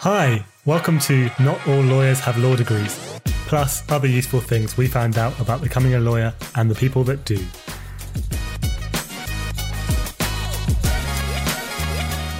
Hi, welcome to Not All Lawyers Have Law Degrees, plus other useful things we found out about becoming a lawyer and the people that do.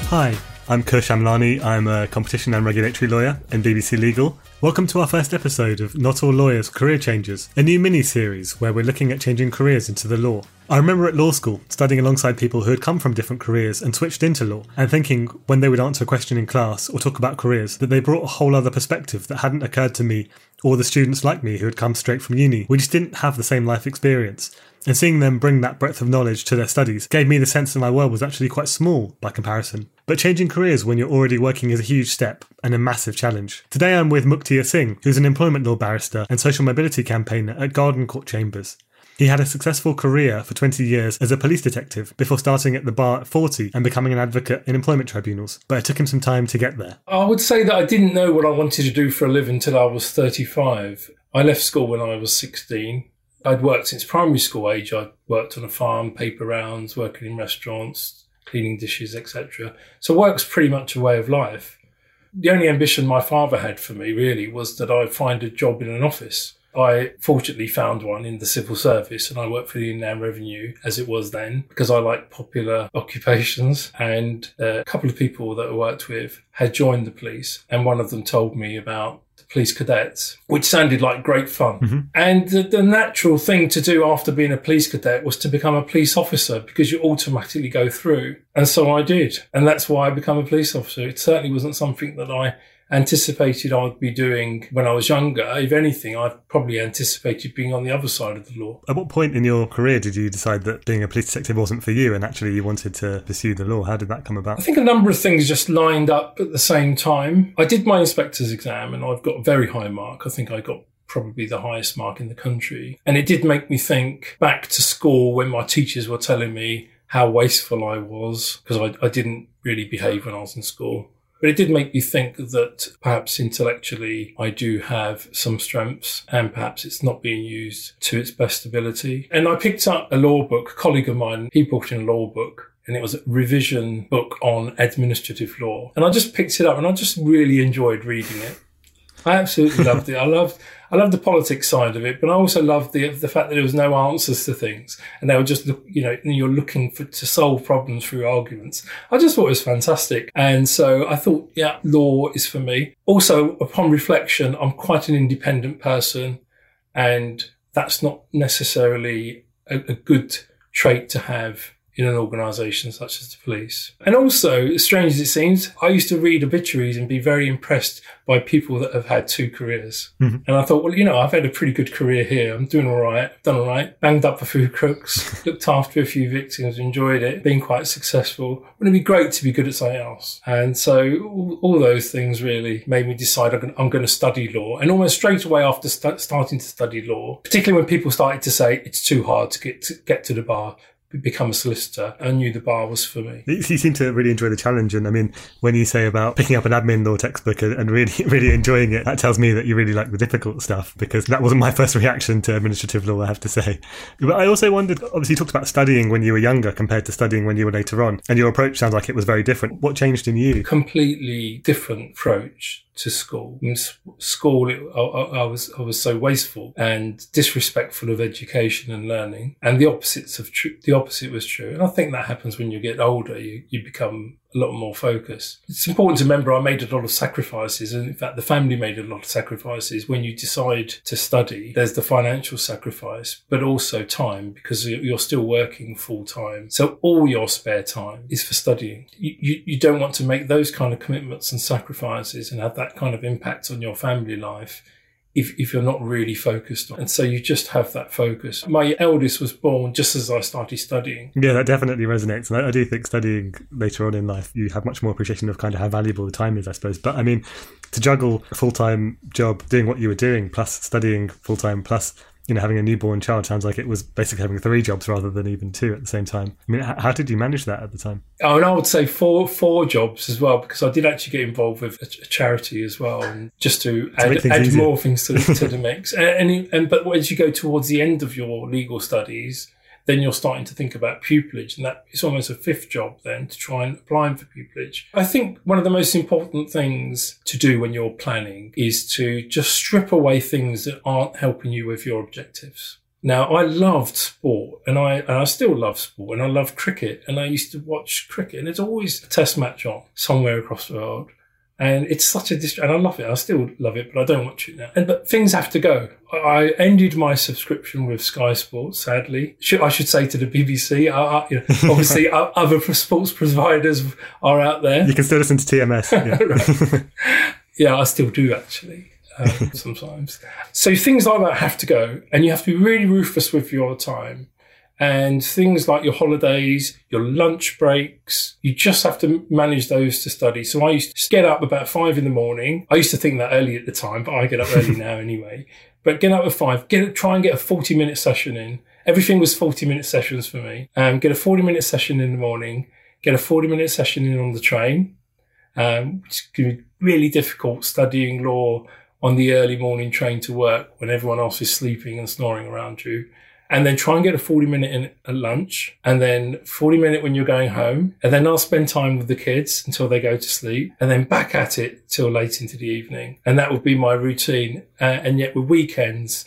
Hi, I'm Kush Amlani. I'm a competition and regulatory lawyer in BBC Legal. Welcome to our first episode of Not All Lawyers Career Changes, a new mini series where we're looking at changing careers into the law. I remember at law school studying alongside people who had come from different careers and switched into law, and thinking when they would answer a question in class or talk about careers that they brought a whole other perspective that hadn't occurred to me or the students like me who had come straight from uni. We just didn't have the same life experience. And seeing them bring that breadth of knowledge to their studies gave me the sense that my world was actually quite small by comparison. But changing careers when you're already working is a huge step and a massive challenge. Today I'm with Mukhtiar Singh, who's an employment law barrister and social mobility campaigner at Garden Court Chambers. He had a successful career for 20 years as a police detective before starting at the bar at 40 and becoming an advocate in employment tribunals, but it took him some time to get there. I would say that I didn't know what I wanted to do for a living until I was 35. I left school when I was 16 I'd worked since primary school age. I'd worked on a farm, paper rounds, working in restaurants, cleaning dishes, etc. So work's pretty much a way of life. The only ambition my father had for me really was that I'd find a job in an office. I fortunately found one in the civil service and I worked for the Inland Revenue as it was then because I like popular occupations. And uh, a couple of people that I worked with had joined the police and one of them told me about police cadets, which sounded like great fun. Mm-hmm. And the, the, natural thing to do after being a police cadet was to become a police officer because you automatically go through. And so I did. And that's why I became a police officer. It certainly wasn't something that I anticipated I'd be doing when I was younger. If anything, I probably anticipated being on the other side of the law. At what point in your career did you decide that being a police detective wasn't for you and actually you wanted to pursue the law? How did that come about? I think a number of things just lined up at the same time. I did my inspector's exam and I've got a very high mark. I think I got probably the highest mark in the country. And it did make me think back to school when my teachers were telling me how wasteful I was because I, I didn't really behave when I was in school. But it did make me think that perhaps intellectually I do have some strengths and perhaps it's not being used to its best ability. And I picked up a law book, a colleague of mine, he brought in a law book and it was a revision book on administrative law. And I just picked it up and I just really enjoyed reading it. I absolutely loved it. I loved I love the politics side of it, but I also love the the fact that there was no answers to things, and they were just you know, you're looking for to solve problems through arguments. I just thought it was fantastic, and so I thought, yeah, law is for me. Also, upon reflection, I'm quite an independent person, and that's not necessarily a, a good trait to have in an organisation such as the police. And also, as strange as it seems, I used to read obituaries and be very impressed by people that have had two careers. Mm-hmm. And I thought, well, you know, I've had a pretty good career here. I'm doing all right. I've done all right. Banged up a few crooks, looked after a few victims, enjoyed it, been quite successful. Wouldn't it be great to be good at something else? And so all, all those things really made me decide I'm going, I'm to study law. And almost straight away after st- starting to study law, particularly when people started to say it's too hard to get to, get to the bar, become a solicitor. I knew the bar was for me. You seem to really enjoy the challenge, and I mean, when you say about picking up an admin law textbook and really, really enjoying it, that tells me that you really like the difficult stuff because that wasn't my first reaction to administrative law, I have to say. But I also wondered, obviously, you talked about studying when you were younger compared to studying when you were later on, and your approach sounds like it was very different. What changed in you? Completely different approach to school. In school, it, I, I, was I was so wasteful and disrespectful of education and learning, and the opposites of tr- the opposite was true. And I think that happens when you get older. You you become a lot more focus. It's important to remember I made a lot of sacrifices, and in fact, the family made a lot of sacrifices. When you decide to study, there's the financial sacrifice, but also time because you're still working full time. So all your spare time is for studying. You, you, you don't want to make those kind of commitments and sacrifices and have that kind of impact on your family life if, if you're not really focused on. And so you just have that focus. My eldest was born just as I started studying. Yeah, that definitely resonates. And I, I do think studying later on in life, you have much more appreciation of kind of how valuable the time is, I suppose. But I mean, to juggle a full time job doing what you were doing, plus studying full time, plus you know, having a newborn child sounds like it was basically having three jobs rather than even two at the same time. I mean, how did you manage that at the time? Oh, and I would say four four jobs as well because I did actually get involved with a, charity as well, and just to, to add, add more things to, to the mix. And, and, and but as you go towards the end of your legal studies, then you're starting to think about pupillage, and that is almost a fifth job then to try and apply for pupillage. I think one of the most important things to do when you're planning is to just strip away things that aren't helping you with your objectives. Now, I loved sport and I, and I still love sport and I love cricket and I used to watch cricket and there's always a test match on somewhere across the world. And it's such a dist- and I love it. I still love it, but I don't watch it now. And but things have to go. I ended my subscription with Sky Sports. Sadly, should, I should say to the BBC. Uh, uh, you know, obviously, other sports providers are out there. You can still listen to TMS. Yeah, yeah I still do actually. Um, sometimes. So things like that have to go, and you have to be really ruthless with your time and things like your holidays, your lunch breaks, you just have to manage those to study. So I used to get up about five in the morning. I used to think that early at the time, but I get up early now anyway. But get up at five, get try and get a 40 minute session in. Everything was 40 minute sessions for me. Um, get a 40 minute session in the morning, get a 40 minute session in on the train, um, which can be really difficult studying law on the early morning train to work when everyone else is sleeping and snoring around you and then try and get a 40 minute in at lunch and then 40 minute when you're going home. And then I'll spend time with the kids until they go to sleep and then back at it till late into the evening. And that would be my routine. Uh, and yet with weekends,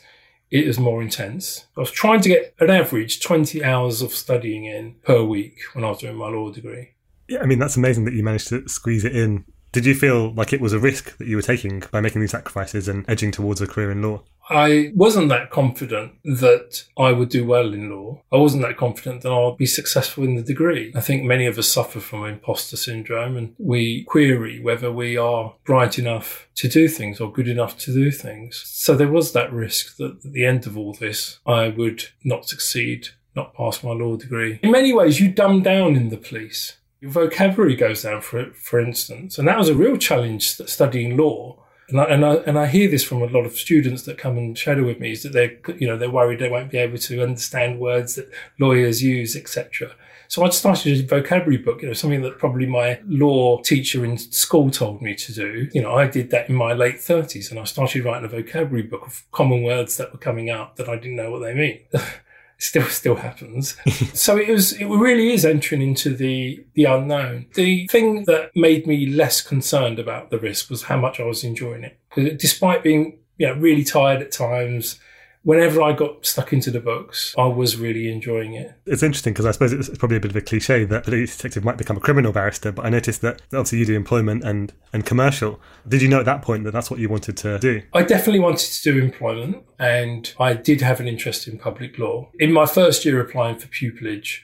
it was more intense. I was trying to get an average 20 hours of studying in per week when I was doing my law degree. Yeah, I mean, that's amazing that you managed to squeeze it in. Did you feel like it was a risk that you were taking by making these sacrifices and edging towards a career in law? I wasn't that confident that I would do well in law. I wasn't that confident that I'll be successful in the degree. I think many of us suffer from imposter syndrome and we query whether we are bright enough to do things or good enough to do things. So there was that risk that at the end of all this, I would not succeed, not pass my law degree. In many ways, you dumb down in the police. Your vocabulary goes down, for, it, for instance. And that was a real challenge studying law and I, and I, and I hear this from a lot of students that come and shadow with me is that they're you know they're worried they won't be able to understand words that lawyers use etc. So I started a vocabulary book, you know, something that probably my law teacher in school told me to do. You know, I did that in my late 30s and I started writing a vocabulary book of common words that were coming up that I didn't know what they mean. still still happens. so it was it really is entering into the the unknown. The thing that made me less concerned about the risk was how much I was enjoying it. Despite being you know, really tired at times, whenever I got stuck into the books, I was really enjoying it. It's interesting because I suppose it's probably a bit of a cliche that a police detective might become a criminal barrister, but I noticed that obviously you do employment and, and commercial. Did you know at that point that that's what you wanted to do? I definitely wanted to do employment and I did have an interest in public law. In my first year applying for pupillage,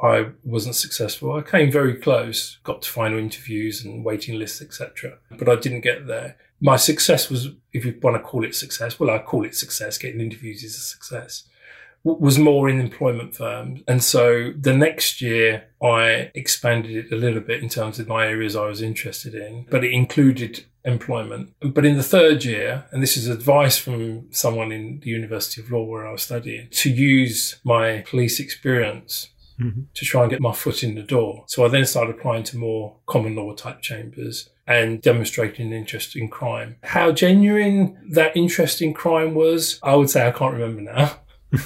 I wasn't successful. I came very close, got to final interviews and waiting lists, etc. But I didn't get there my success was, if you want to call it success, well, I call it success. Getting interviews is a success. Was more in employment firms. And so the next year I expanded it a little bit in terms of my areas I was interested in, but it included employment. But in the third year, and this is advice from someone in the University of Law where I was studying, to use my police experience mm-hmm. to try and get my foot in the door. So I then started applying to more common law type chambers and demonstrating an interest in crime. How genuine that interest in crime was, I would say I can't remember now.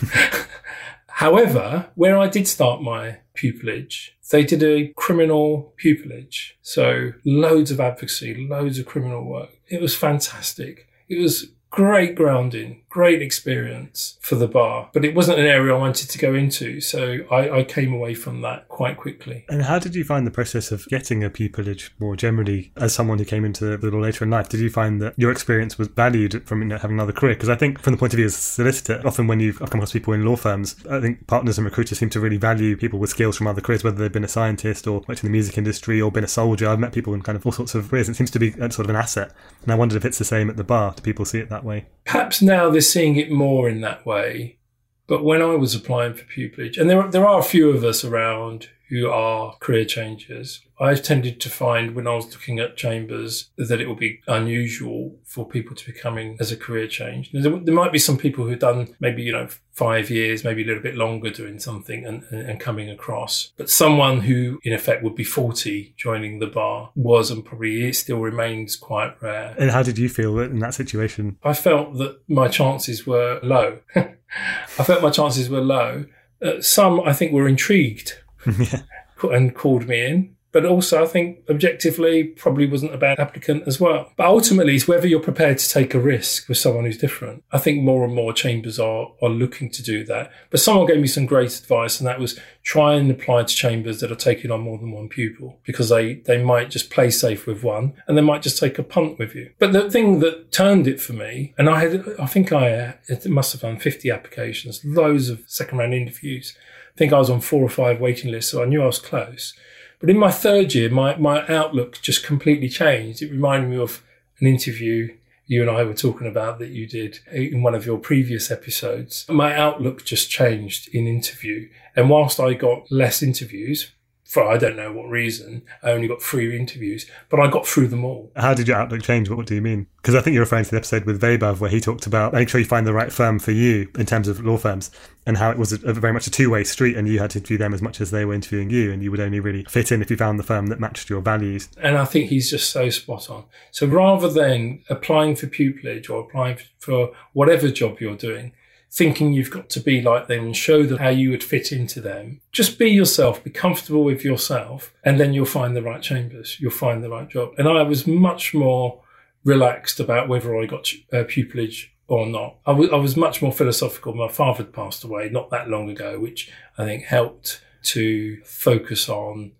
However, where I did start my pupillage, they did a criminal pupillage. So loads of advocacy, loads of criminal work. It was fantastic. It was great grounding, great experience for the bar, but it wasn't an area I wanted to go into. So I, I, came away from that quite quickly. And how did you find the process of getting a pupillage more generally as someone who came into the law later in life? Did you find that your experience was valued from you know, having another career? Because I think from the point of view as a solicitor, often when you've come across people in law firms, I think partners and recruiters seem to really value people with skills from other careers, whether they've been a scientist or worked in the music industry or been a soldier. I've met people in kind of all sorts of careers. It seems to be sort of an asset. And I wondered if it's the same at the bar. Do people see it that way? Perhaps now they're seeing it more in that way. But when I was applying for pupillage, and there, there are a few of us around who are career changers. I tended to find when I was looking at chambers that it would be unusual for people to be coming as a career change. There, there, might be some people who've done maybe, you know, five years, maybe a little bit longer doing something and, and, and coming across. But someone who in effect would be 40 joining the bar was and probably it still remains quite rare. And how did you feel in that situation? I felt that my chances were low. I felt my chances were low Uh, some, I think, were intrigued yeah. and called me in. But also, I think objectively, probably wasn't a bad applicant as well. But ultimately, it's whether you're prepared to take a risk with someone who's different. I think more and more chambers are, are looking to do that. But someone gave me some great advice, and that was try and apply to chambers that are taking on more than one pupil because they, they might just play safe with one and they might just take a punt with you. But the thing that turned it for me, and I had, I think I it must have done 50 applications, loads of second round interviews. I think I was on four or five waiting lists, so I knew I was close. But in my third year, my, my outlook just completely changed. It reminded me of an interview you and I were talking about that you did in one of your previous episodes. My outlook just changed in interview. And whilst I got less interviews, for I don't know what reason. I only got three interviews, but I got through them all. How did your outlook change? What do you mean? Because I think you're referring to the episode with Vaibhav where he talked about make sure you find the right firm for you in terms of law firms and how it was a, a very much a two way street and you had to interview them as much as they were interviewing you and you would only really fit in if you found the firm that matched your values. And I think he's just so spot on. So rather than applying for pupillage or applying for whatever job you're doing, thinking you've got to be like them and show them how you would fit into them. Just be yourself, be comfortable with yourself, and then you'll find the right chambers. You'll find the right job. And I was much more relaxed about whether I got uh, pupillage or not. I, w- I was much more philosophical. My father had passed away not that long ago, which I think helped to focus on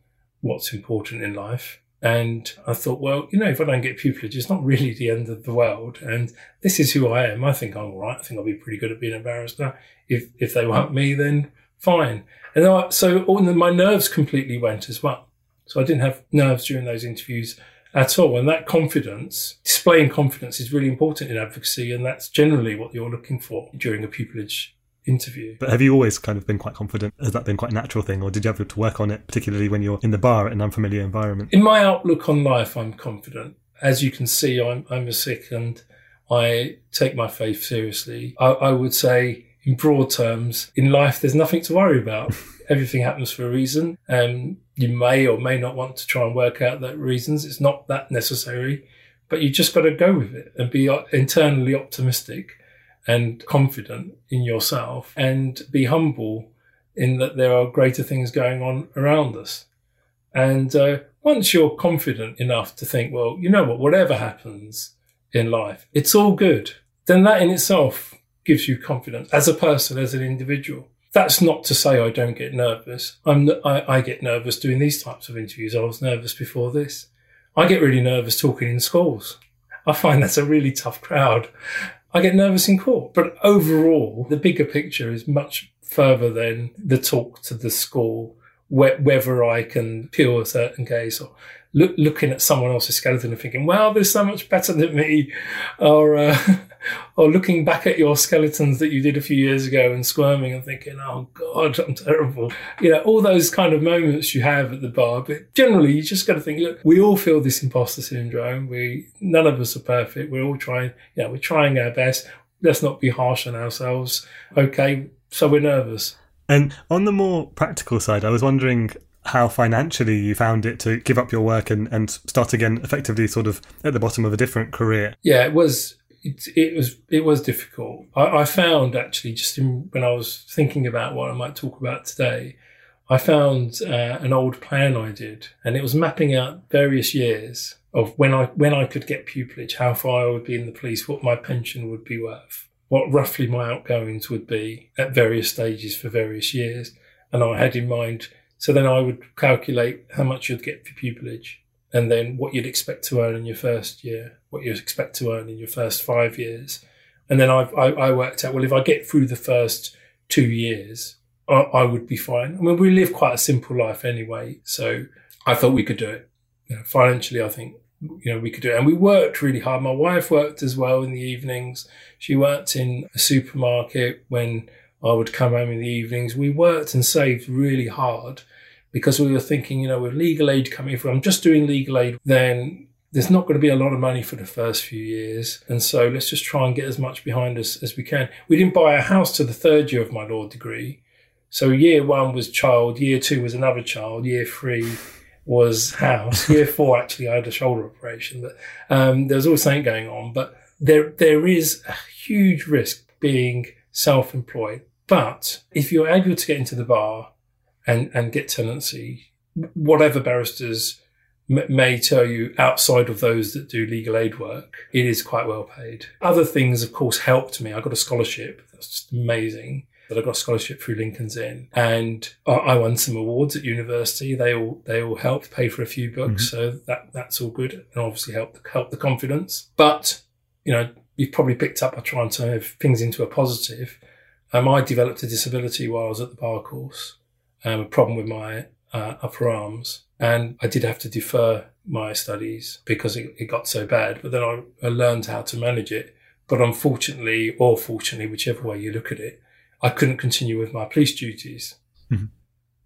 what's important in life. And I thought, well, you know, if I don't get pupillage, it's not really the end of the world. And this is who I am. I think I'm all right. I think I'll be pretty good at being a barrister. If if they want me, then fine. And I, so all, my nerves completely went as well. So I didn't have nerves during those interviews at all. And that confidence, displaying confidence is really important in advocacy. And that's generally what you're looking for during a pupillage interview. But have you always kind of been quite confident? Has that been quite a natural thing, or did you have to work on it, particularly when you're in the bar at an unfamiliar environment? In my outlook on life, I'm confident. As you can see, I'm, I'm a Sikh and I take my faith seriously. I, I would say, in broad terms, in life, there's nothing to worry about. Everything happens for a reason. And you may or may not want to try and work out the reasons. It's not that necessary, but you just got to go with it and be uh, internally optimistic and confident in yourself and be humble in that there are greater things going on around us. And uh, once you're confident enough to think, well, you know what, whatever happens in life, it's all good, then that in itself gives you confidence as a person, as an individual. That's not to say I don't get nervous. I'm, I, I get nervous doing these types of interviews. I was nervous before this. I get really nervous talking in schools. I find that's a really tough crowd. I get nervous in court. But overall, the bigger picture is much further than the talk to the school, whether I can peel a certain case or look, looking at someone else's skeleton and thinking, wow, they're so much better than me. Or, uh, or looking back at your skeletons that you did a few years ago and squirming and thinking, oh God, I'm terrible. You know, all those kind of moments you have at the bar. But generally, you just got to think, look, we all feel this imposter syndrome. We, none of us are perfect. We're all trying, you know, we're trying our best. Let's not be harsh on ourselves. Okay. So we're nervous. And on the more practical side, I was wondering how financially you found it to give up your work and, and start again effectively sort of at the bottom of a different career. Yeah, it was it, it was it was difficult. I, I found actually just in, when I was thinking about what I might talk about today, I found uh, an old plan I did, and it was mapping out various years of when I when I could get pupillage, how far I would be in the police, what my pension would be worth, what roughly my outgoings would be at various stages for various years, and I had in mind. So then I would calculate how much you'd get for pupillage, and then what you'd expect to earn in your first year, what you expect to earn in your first five years. And then I, I, I worked out, well, if I get through the first two years, I, I, would be fine. I mean, we live quite a simple life anyway. So I thought we could do it. You know, financially, I think, you know, we could do it. And we worked really hard. My wife worked as well in the evenings. She worked in a supermarket when I would come home in the evenings. We worked and saved really hard because we were thinking, you know, with legal aid coming, if I'm just doing legal aid, then there's not going to be a lot of money for the first few years. And so let's just try and get as much behind us as we can. We didn't buy a house to the third year of my law degree. So year one was child, year two was another child, year three was house, year four actually I had a shoulder operation, but um, there's always something going on. But there there is a huge risk being self-employed But if you're able to get into the bar and, and get tenancy, whatever barristers m- may tell you outside of those that do legal aid work, it is quite well paid. Other things, of course, helped me. I got a scholarship. That's just amazing. That I got a scholarship through Lincoln's Inn, and I, won some awards at university. They all they all helped pay for a few books, mm-hmm. so that that's all good, and obviously helped help the confidence. But you know, you've probably picked up. I try and turn things into a positive. Um, I developed a disability while I was at the bar course, um, a problem with my uh, upper arms, and I did have to defer my studies because it, it got so bad. But then I, I, learned how to manage it. But unfortunately, or fortunately, whichever way you look at it, I couldn't continue with my police duties. Mm-hmm.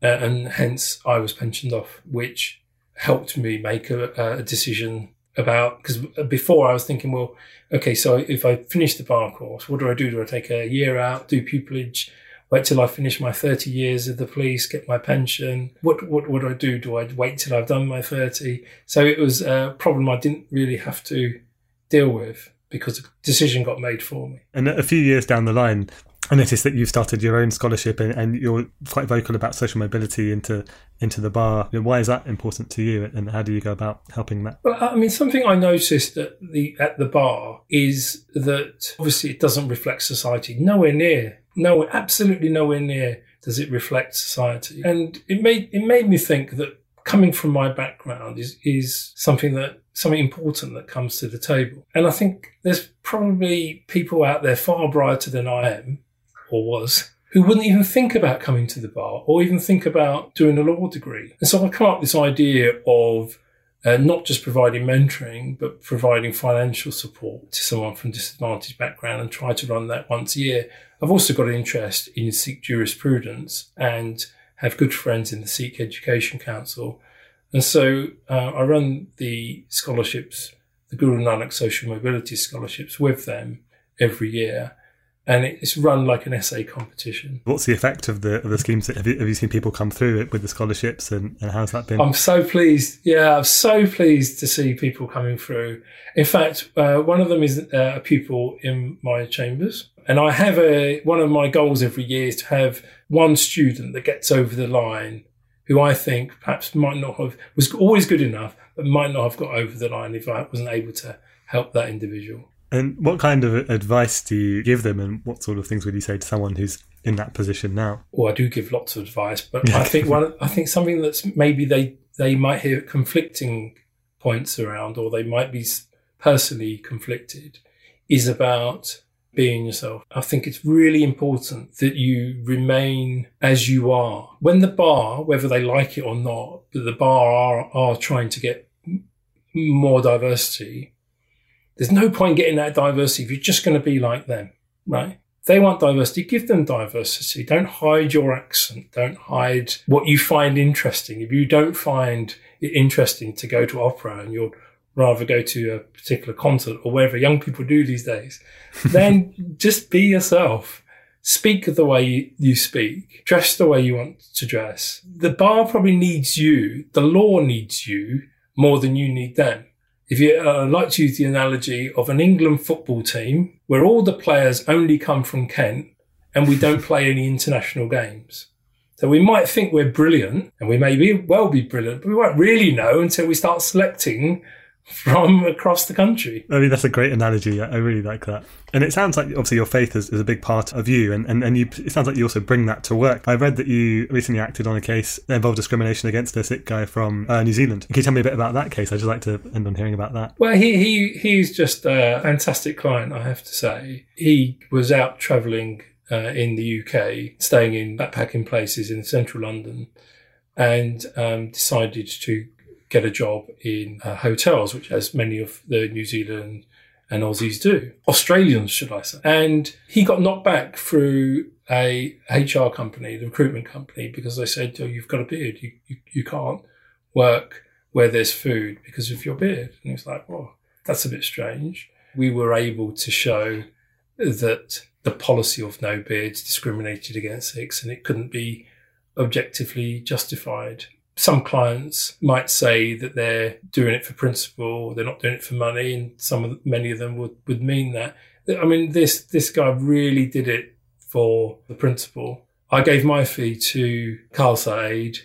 Uh, and hence I was pensioned off, which helped me make a, a decision about, because before I was thinking, well, okay, so if I finish the bar course, what do I do? Do I take a year out, do pupillage, wait till I finish my 30 years of the police, get my pension? What, what, what do I do? Do I wait till I've done my 30? So it was a problem I didn't really have to deal with because the decision got made for me. And a few years down the line, I noticed that you've started your own scholarship and, and, you're quite vocal about social mobility into into the bar. Why is that important to you, and how do you go about helping that? Well, I mean, something I noticed at the at the bar is that obviously it doesn't reflect society. Nowhere near, no, absolutely nowhere near does it reflect society. And it made it made me think that coming from my background is is something that something important that comes to the table. And I think there's probably people out there far brighter than I am or was, who wouldn't even think about coming to the bar or even think about doing a law degree. And so I come up with this idea of uh, not just providing mentoring, but providing financial support to someone from disadvantaged background and try to run that once a year. I've also got an interest in Sikh jurisprudence and have good friends in the Sikh Education Council. And so uh, I run the scholarships, the Guru Nanak Social Mobility Scholarships with them every year and it's run like an essay competition. What's the effect of the of the schemes? Have you, have you seen people come through it with the scholarships, and, and how's that been? I'm so pleased. Yeah, I'm so pleased to see people coming through. In fact, uh, one of them is uh, a pupil in my chambers, and I have a one of my goals every year is to have one student that gets over the line, who I think perhaps might not have was always good enough, but might not have got over the line if I wasn't able to help that individual. And what kind of advice do you give them, and what sort of things would you say to someone who's in that position now? Well, I do give lots of advice, but I think one, I think something that's maybe they they might hear conflicting points around, or they might be personally conflicted, is about being yourself. I think it's really important that you remain as you are. When the bar, whether they like it or not, the bar are, are trying to get more diversity there's no point getting that diversity if you're just going to be like them, right? They want diversity, give them diversity. Don't hide your accent. Don't hide what you find interesting. If you don't find it interesting to go to opera and you'd rather go to a particular concert or wherever young people do these days, then just be yourself. Speak the way you speak. Dress the way you want to dress. The bar probably needs you. The law needs you more than you need them. If you uh, like to use the analogy of an England football team where all the players only come from Kent and we don't play any international games. So we might think we're brilliant and we may be, well be brilliant, but we won't really know until we start selecting from across the country. I mean, that's a great analogy. I really like that. And it sounds like obviously your faith is, is a big part of you, and, and, and you, it sounds like you also bring that to work. I read that you recently acted on a case that involved discrimination against a Sikh guy from uh, New Zealand. Can you tell me a bit about that case? I'd just like to end on hearing about that. Well, he, he he's just a fantastic client, I have to say. He was out travelling uh, in the UK, staying in backpacking places in central London, and um, decided to get a job in uh, hotels, which as many of the New Zealand and Aussies do. Australians, should I say. And he got knocked back through a HR company, the recruitment company, because they said, oh, you've got a beard. You, you, you can't work where there's food because of your beard. And he was like, well, that's a bit strange. We were able to show that the policy of no beards discriminated against Sikhs and it couldn't be objectively justified some clients might say that they're doing it for principle, they're not doing it for money, and some of many of them would, would mean that. I mean, this this guy really did it for the principle. I gave my fee to Khalsa Aid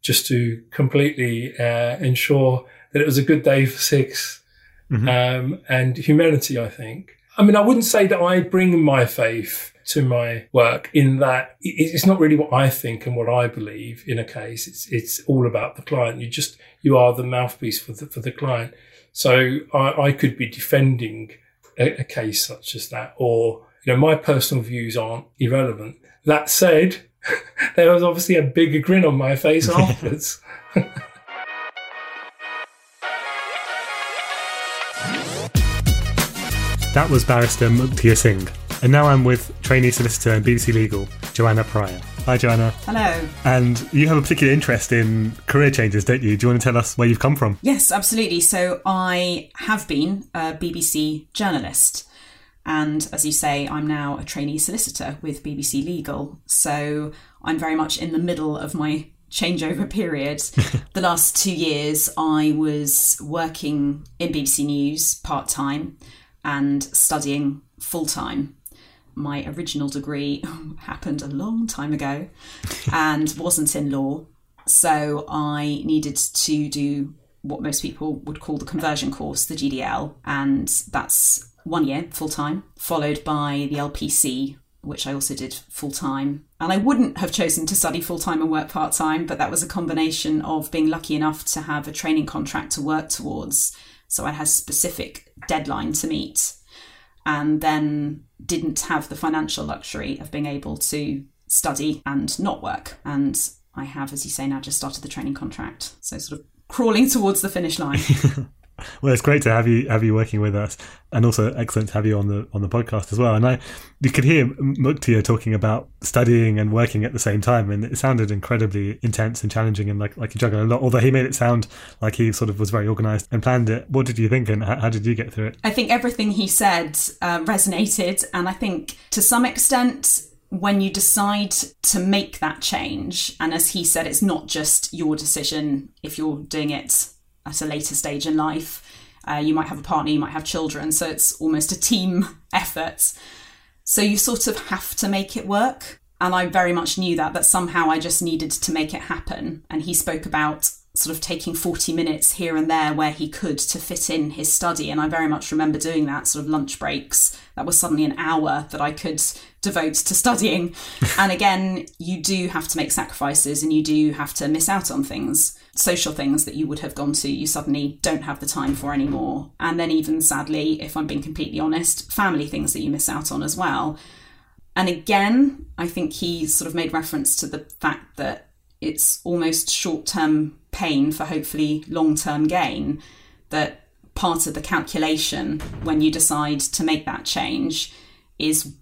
just to completely uh, ensure that it was a good day for Sikhs mm-hmm. um, and humanity, I think. I mean, I wouldn't say that I bring my faith to my work in that it's not really what I think and what I believe in a case. It's, it's all about the client. You just, you are the mouthpiece for the, for the client. So I, I could be defending a, a case such as that or, you know, my personal views aren't irrelevant. That said, there was obviously a bigger grin on my face afterwards. that was barrister Mukhtiar Singh. And now I'm with trainee solicitor and BBC Legal, Joanna Pryor. Hi, Joanna. Hello. And you have a particular interest in career changes, don't you? Do you want to tell us where you've come from? Yes, absolutely. So I have been a BBC journalist. And as you say, I'm now a trainee solicitor with BBC Legal. So I'm very much in the middle of my changeover period. the last two years, I was working in BBC News part time and studying full time. My original degree happened a long time ago and wasn't in law. So I needed to do what most people would call the conversion course, the GDL, and that's one year full time, followed by the LPC, which I also did full time. And I wouldn't have chosen to study full time and work part time, but that was a combination of being lucky enough to have a training contract to work towards. So I had a specific deadline to meet, and then didn't have the financial luxury of being able to study and not work. And I have, as you say, now just started the training contract. So sort of crawling towards the finish line. Well, it's great to have you have you working with us, and also excellent to have you on the on the podcast as well. And I, you could hear Mukhtiar talking about studying and working at the same time, and it sounded incredibly intense and challenging, and like like you juggle a lot. Although he made it sound like he sort of was very organised and planned it. What did you think, and how, how, did you get through it? I think everything he said uh, resonated, and I think to some extent when you decide to make that change, and as he said, it's not just your decision if you're doing it at a later stage in life. Uh, you might have a partner, you might have children, so it's almost a team effort. So you sort of have to make it work. And I very much knew that, that somehow I just needed to make it happen. And he spoke about sort of taking 40 minutes here and there where he could to fit in his study. And I very much remember doing that sort of lunch breaks. That was suddenly an hour that I could devote to studying. and again, you do have to make sacrifices and you do have to miss out on things social things that you would have gone to, you suddenly don't have the time for anymore. And then, even sadly, if I'm being completely honest, family things that you miss out on as well. And again, I think he sort of made reference to the fact that it's almost short term pain for hopefully long term gain. That part of the calculation when you decide to make that change is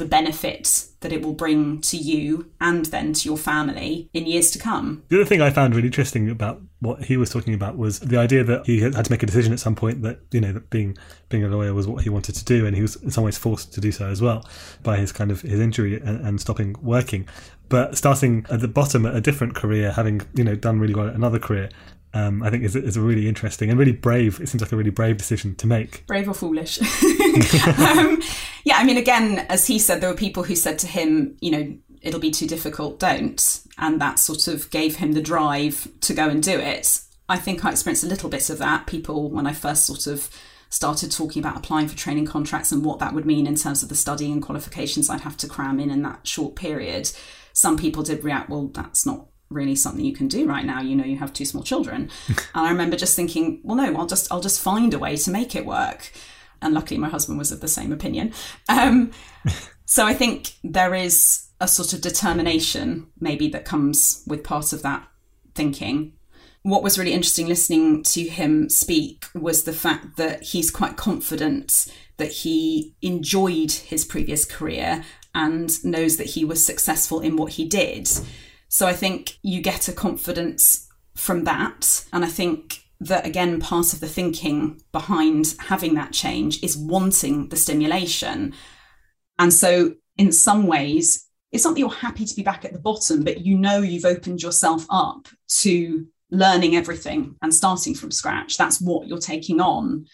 the benefit that it will bring to you and then to your family in years to come. The other thing I found really interesting about what he was talking about was the idea that he had to make a decision at some point that you know that being being a lawyer was what he wanted to do, and he was in some ways forced to do so as well by his kind of his injury and, and stopping working. But starting at the bottom at a different career, having you know done really well at another career, um, I think is, is a really interesting and really brave. It seems like a really brave decision to make. Brave or foolish? um, yeah, I mean, again, as he said, there were people who said to him, you know, it'll be too difficult, don't. And that sort of gave him the drive to go and do it. I think I experienced a little bit of that. People, when I first sort of started talking about applying for training contracts and what that would mean in terms of the studying and qualifications I'd have to cram in in that short period, some people did react, well, that's not really something you can do right now. You know you have two small children. And i remember just thinking well no i'll just i'll just find a way to make it work. And luckily my husband was of the same opinion. Um, so i think there is a sort of determination maybe that comes with part of that thinking. What was really interesting listening to him speak was the fact that he's quite confident that he enjoyed his previous career and knows that he was successful in what he did so I think you get a confidence from that. And I think that, again, part of the thinking behind having that change is wanting the stimulation. And so, in some ways, it's not that you're happy to be back at the bottom, but you know you've opened yourself up to learning everything and starting from scratch. That's what you're taking on.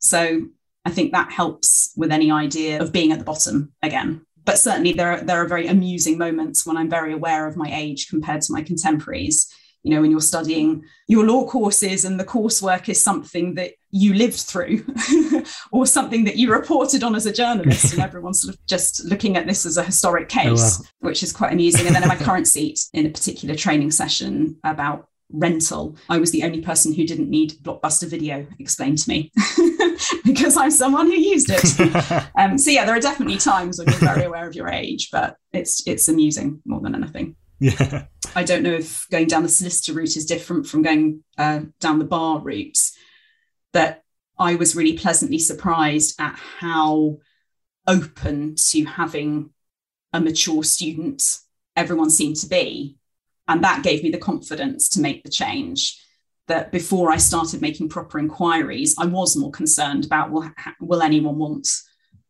So I think that helps with any idea of being at the bottom again. But certainly there are, there are very amusing moments when I'm very aware of my age compared to my contemporaries. You know, when you're studying your law courses and the coursework is something that you lived through or something that you reported on as a journalist, and everyone's sort of just looking at this as a historic case, oh, wow. which is quite amusing. And then in my current seat, in a particular training session about rental, I was the only person who didn't need Blockbuster Video explained to me because I'm someone who used it. um, so yeah, there are definitely times when you're very aware of your age, but it's it's amusing more than anything. Yeah. I don't know if going down the solicitor route is different from going uh, down the bar route, but I was really pleasantly surprised at how open to having a mature student everyone seemed to be and that gave me the confidence to make the change. That before I started making proper inquiries, I was more concerned about will, will anyone want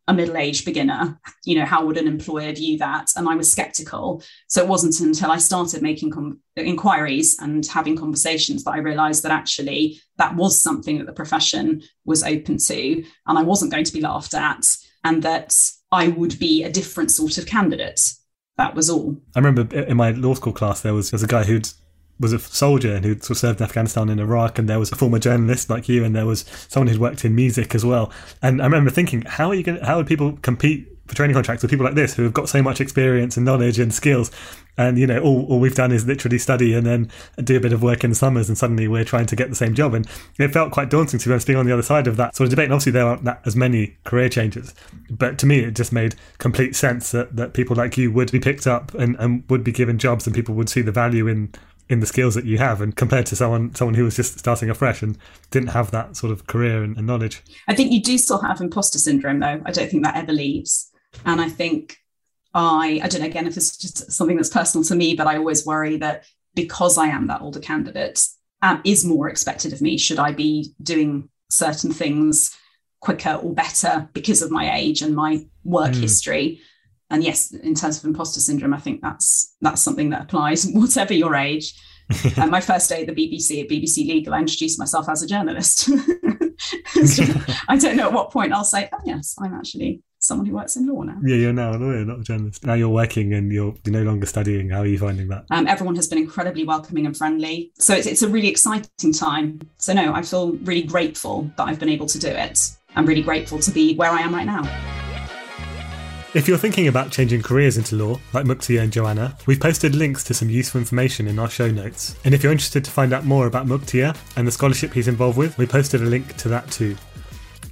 a middle-aged beginner? You know how would an employer view that? And i was skeptical. So it wasn't until i started making com- inquiries and having conversations that i realized that actually that was something that the profession was open to and i wasn't going to be laughed at and that i would be a different sort of candidate that was all. I remember in my law school class there was there was a guy who was a soldier and who'd sort of served in Afghanistan and Iraq, and there was a former journalist like you, and there was someone who'd worked in music as well. And I remember thinking, how are you going? How would people compete for training contracts with people like this who have got so much experience and knowledge and skills. And you know, all, all we've done is literally study and then do a bit of work in the summers, and suddenly we're trying to get the same job. And it felt quite daunting to be honest, being on the other side of that sort of debate. And obviously, there aren't that as many career changes, but to me, it just made complete sense that, that people like you would be picked up and, and would be given jobs, and people would see the value in in the skills that you have and compared to someone someone who was just starting afresh and didn't have that sort of career and, and knowledge i think you do still have imposter syndrome though i don't think that ever leaves and I think I, I don't know, again, if it's just something that's personal to me, but I always worry that because I am that older candidate, um, is more expected of me. Should I be doing certain things quicker or better because of my age and my work mm. history? And yes, in terms of imposter syndrome, I think that's that's something that applies whatever your age. and my first day at the BBC at BBC Legal, I introduced myself as a journalist. so I don't know at what point I'll say, "Oh yes, I'm actually someone who works in law now. Yeah, you're now a lawyer, not a journalist. Now you're working and you're, you're no longer studying. How are you finding that? Um, everyone has been incredibly welcoming and friendly. So it's, it's a really exciting time. So, no, I feel really grateful that I've been able to do it. I'm really grateful to be where I am right now. If you're thinking about changing careers into law, like Mukhtiar and Joanna, we've posted links to some useful information in our show notes. And if you're interested to find out more about Mukhtiar and the scholarship he's involved with, we posted a link to that too.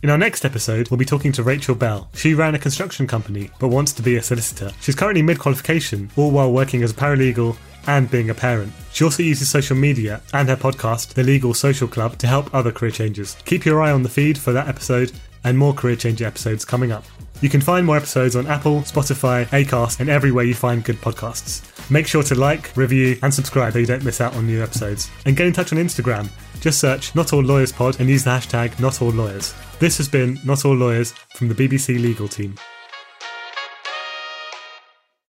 In our next episode, we'll be talking to Rachel Bell. She ran a construction company but wants to be a solicitor. She's currently mid qualification, all while working as a paralegal and being a parent. She also uses social media and her podcast, The Legal Social Club, to help other career changers. Keep your eye on the feed for that episode and more career changer episodes coming up. You can find more episodes on Apple, Spotify, Acast, and everywhere you find good podcasts. Make sure to like, review, and subscribe so you don't miss out on new episodes. And get in touch on Instagram. Just search Not All Lawyers Pod and use the hashtag Not All Lawyers. This has been Not All Lawyers from the BBC Legal team.